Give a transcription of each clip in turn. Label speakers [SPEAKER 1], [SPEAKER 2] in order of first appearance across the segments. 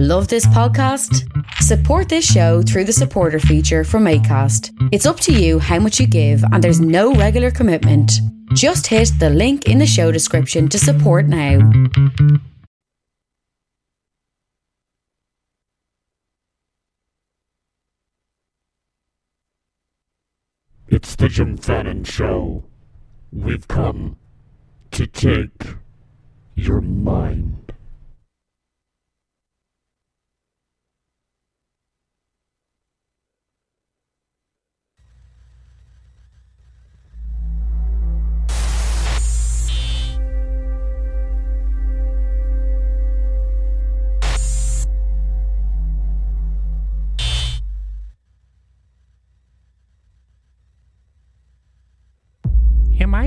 [SPEAKER 1] Love this podcast? Support this show through the supporter feature from ACAST. It's up to you how much you give, and there's no regular commitment. Just hit the link in the show description to support now.
[SPEAKER 2] It's the Jim Fannin Show. We've come to take your mind.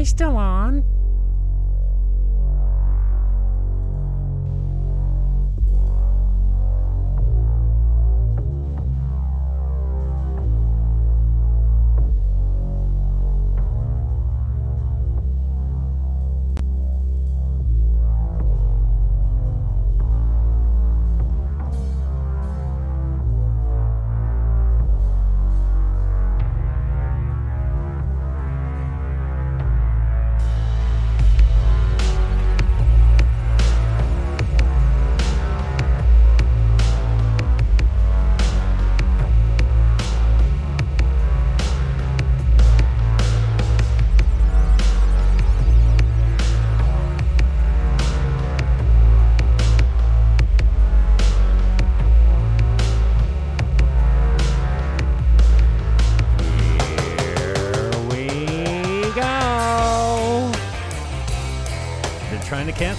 [SPEAKER 3] Still on?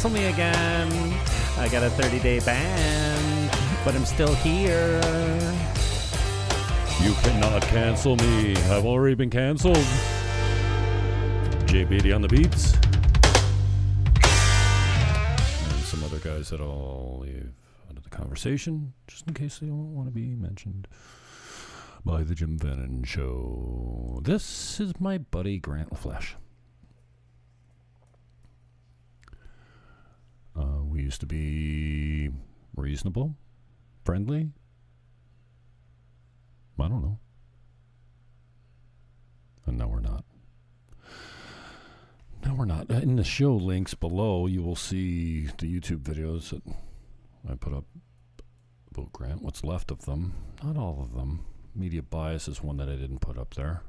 [SPEAKER 3] Cancel me again. I got a 30 day ban, but I'm still here.
[SPEAKER 4] You cannot cancel me. I've already been canceled. J Beatty on the beats. And some other guys that I'll leave out of the conversation, just in case they don't want to be mentioned by the Jim Fannin Show. This is my buddy Grant LaFleche. Uh, we used to be reasonable, friendly. I don't know. And no, we're not. No, we're not. Uh, in the show links below, you will see the YouTube videos that I put up about Grant. What's left of them? Not all of them. Media bias is one that I didn't put up there.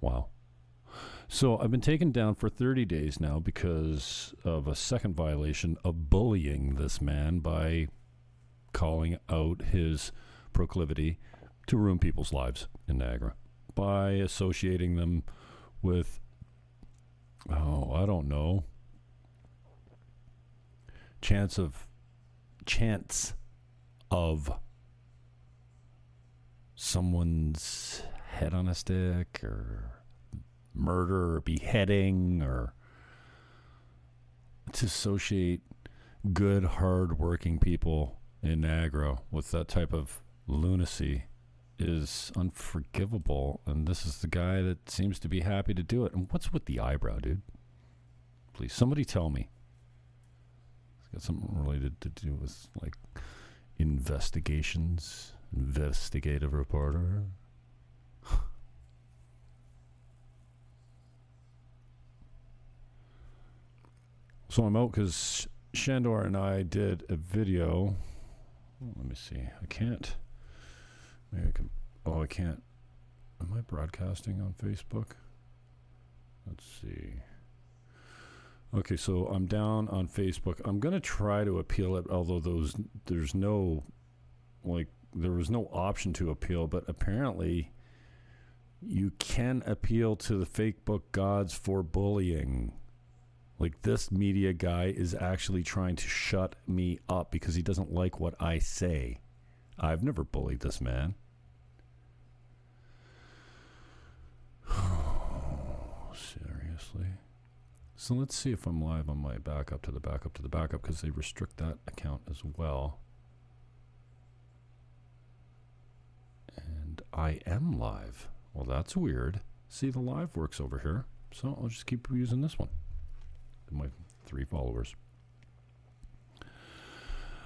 [SPEAKER 4] Wow. So I've been taken down for 30 days now because of a second violation of bullying this man by calling out his proclivity to ruin people's lives in Niagara. By associating them with, oh, I don't know, chance of, chance of someone's head on a stick or murder or beheading or to associate good, hard-working people in Niagara with that type of lunacy is unforgivable. And this is the guy that seems to be happy to do it. And what's with the eyebrow, dude? Please, somebody tell me. It's got something related to do with like investigations, investigative reporter. So I'm out because Shandor and I did a video. Oh, let me see. I can't. Maybe I can. Oh, I can't. Am I broadcasting on Facebook? Let's see. Okay, so I'm down on Facebook. I'm gonna try to appeal it, although those there's no like there was no option to appeal, but apparently you can appeal to the fake book gods for bullying. Like this media guy is actually trying to shut me up because he doesn't like what I say. I've never bullied this man. Seriously. So let's see if I'm live on my backup to the backup to the backup because they restrict that account as well. And I am live. Well, that's weird. See, the live works over here. So I'll just keep using this one. My three followers.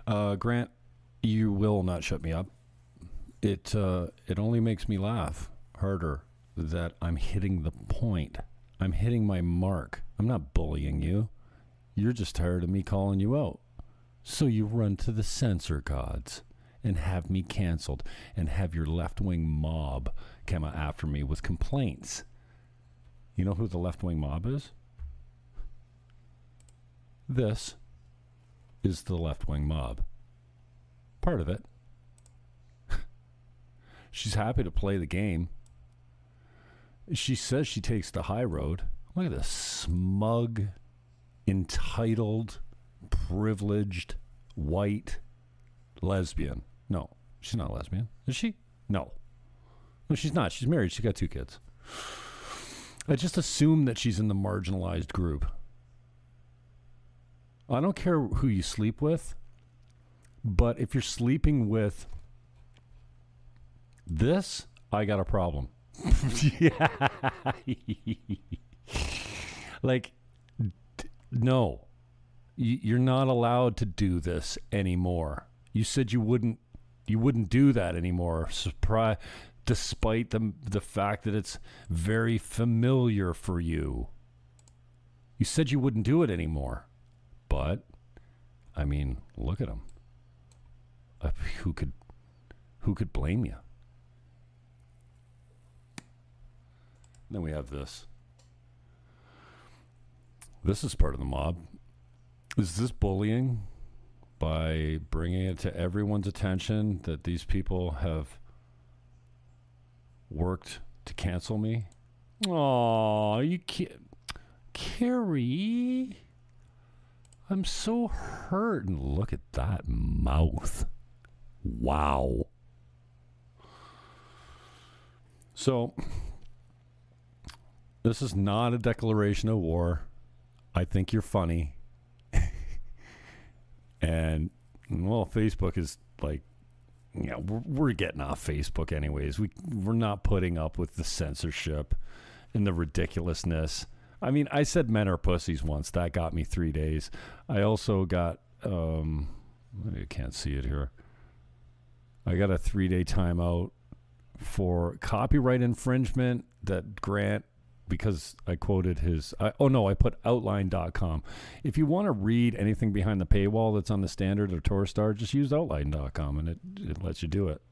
[SPEAKER 4] Uh, Grant, you will not shut me up. It uh, it only makes me laugh harder that I'm hitting the point. I'm hitting my mark. I'm not bullying you. You're just tired of me calling you out. So you run to the censor gods and have me canceled and have your left wing mob come after me with complaints. You know who the left wing mob is? This is the left wing mob. Part of it. She's happy to play the game. She says she takes the high road. Look at this smug, entitled, privileged, white lesbian. No, she's not a lesbian. Is she? No. No, she's not. She's married. She's got two kids. I just assume that she's in the marginalized group. I don't care who you sleep with, but if you're sleeping with this, I got a problem. like, d- no. Y- you're not allowed to do this anymore. You said you wouldn't you wouldn't do that anymore. Surprise despite the the fact that it's very familiar for you. You said you wouldn't do it anymore. But I mean, look at them. Uh, who could who could blame you? Then we have this. This is part of the mob. Is this bullying by bringing it to everyone's attention that these people have worked to cancel me? Oh, you can't. Carrie. I'm so hurt. And look at that mouth. Wow. So, this is not a declaration of war. I think you're funny. and, well, Facebook is like, yeah, we're, we're getting off Facebook anyways. We, we're not putting up with the censorship and the ridiculousness. I mean, I said men are pussies once. That got me three days. I also got, um, you can't see it here. I got a three day timeout for copyright infringement that Grant, because I quoted his, I, oh no, I put outline.com. If you want to read anything behind the paywall that's on the standard or Torstar, just use outline.com and it, it lets you do it.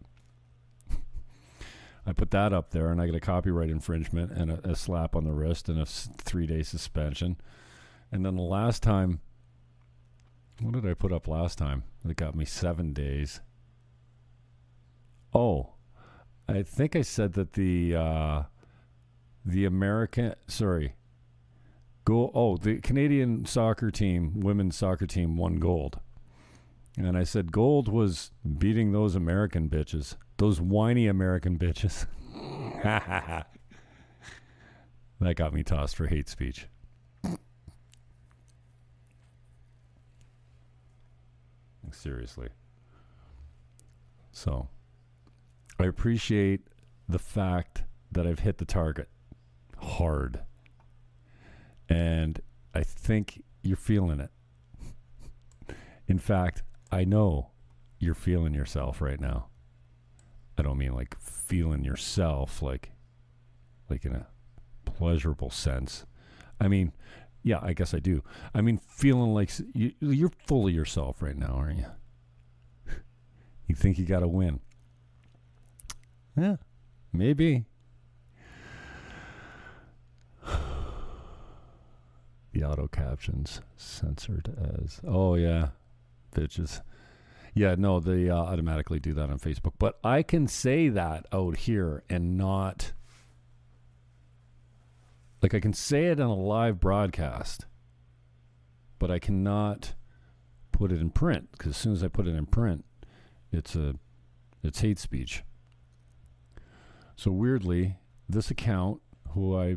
[SPEAKER 4] I put that up there, and I get a copyright infringement and a, a slap on the wrist and a three day suspension. And then the last time, what did I put up last time? That got me seven days. Oh, I think I said that the uh, the American, sorry, go. Oh, the Canadian soccer team, women's soccer team, won gold. And I said gold was beating those American bitches, those whiny American bitches. that got me tossed for hate speech. Seriously. So, I appreciate the fact that I've hit the target hard. And I think you're feeling it. In fact, I know you're feeling yourself right now. I don't mean like feeling yourself like like in a pleasurable sense. I mean, yeah, I guess I do. I mean feeling like you, you're full of yourself right now, aren't you? you think you got to win. Yeah, maybe. the auto captions censored as. Oh yeah, bitches. Yeah, no, they uh, automatically do that on Facebook. But I can say that out here and not. Like, I can say it on a live broadcast, but I cannot put it in print because as soon as I put it in print, it's a it's hate speech. So weirdly, this account, who I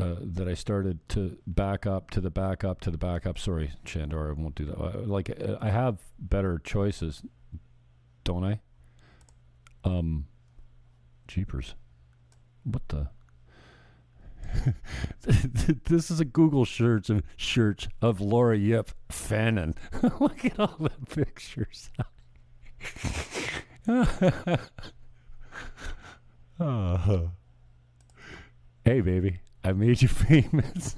[SPEAKER 4] uh, that I started to back up to the backup to the backup. Sorry, Chandor, I won't do that. Uh, like uh, I have better choices, don't I? Um, jeepers, what the? this is a Google search of search of Laura Yip Fannin. Look at all the pictures. oh. Hey, baby, I made you famous.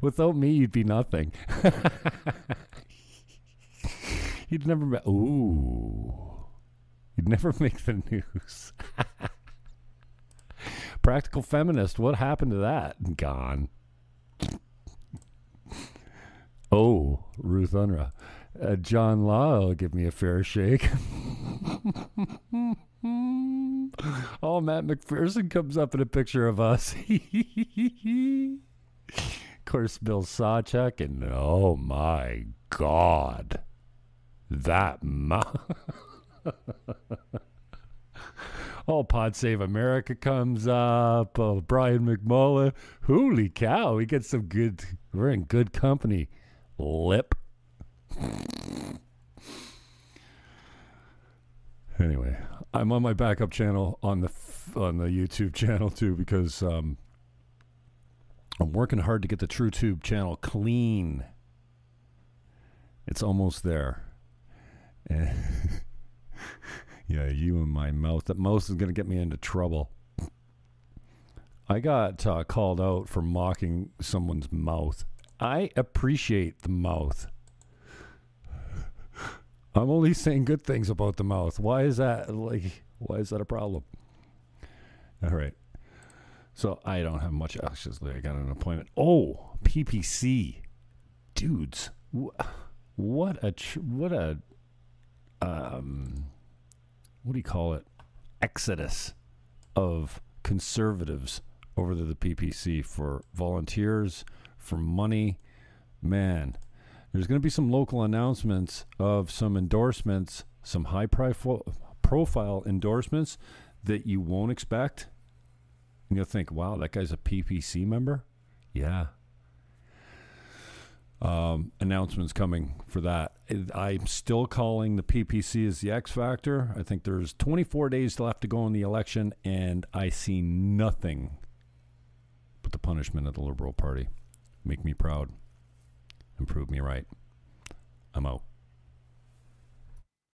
[SPEAKER 4] Without me, you'd be nothing. you'd never. Ma- Ooh, you'd never make the news. Practical feminist. What happened to that? Gone. Oh, Ruth Unra. Uh, John Law will give me a fair shake. Oh, Matt McPherson comes up in a picture of us. of course, Bill Sawchuk, and oh my God, that mouth. Oh, Pod Save America comes up. Oh, Brian McMullen. Holy cow, we get some good. We're in good company. Lip. Anyway, I'm on my backup channel on the on the YouTube channel too because um, I'm working hard to get the TrueTube channel clean. It's almost there. And yeah, you and my mouth. That mouth is going to get me into trouble. I got uh, called out for mocking someone's mouth. I appreciate the mouth. I'm only saying good things about the mouth. Why is that like why is that a problem? All right. So I don't have much actually I got an appointment. Oh, PPC. Dudes. Wh- What a tr- what a um what do you call it? Exodus of conservatives over to the PPC for volunteers, for money. Man, there's going to be some local announcements of some endorsements, some high profile endorsements that you won't expect. And you'll think, wow, that guy's a PPC member? Yeah. Um, announcements coming for that. I'm still calling the PPC as the X factor. I think there's 24 days left to go in the election, and I see nothing but the punishment of the Liberal Party. Make me proud and prove me right. I'm out.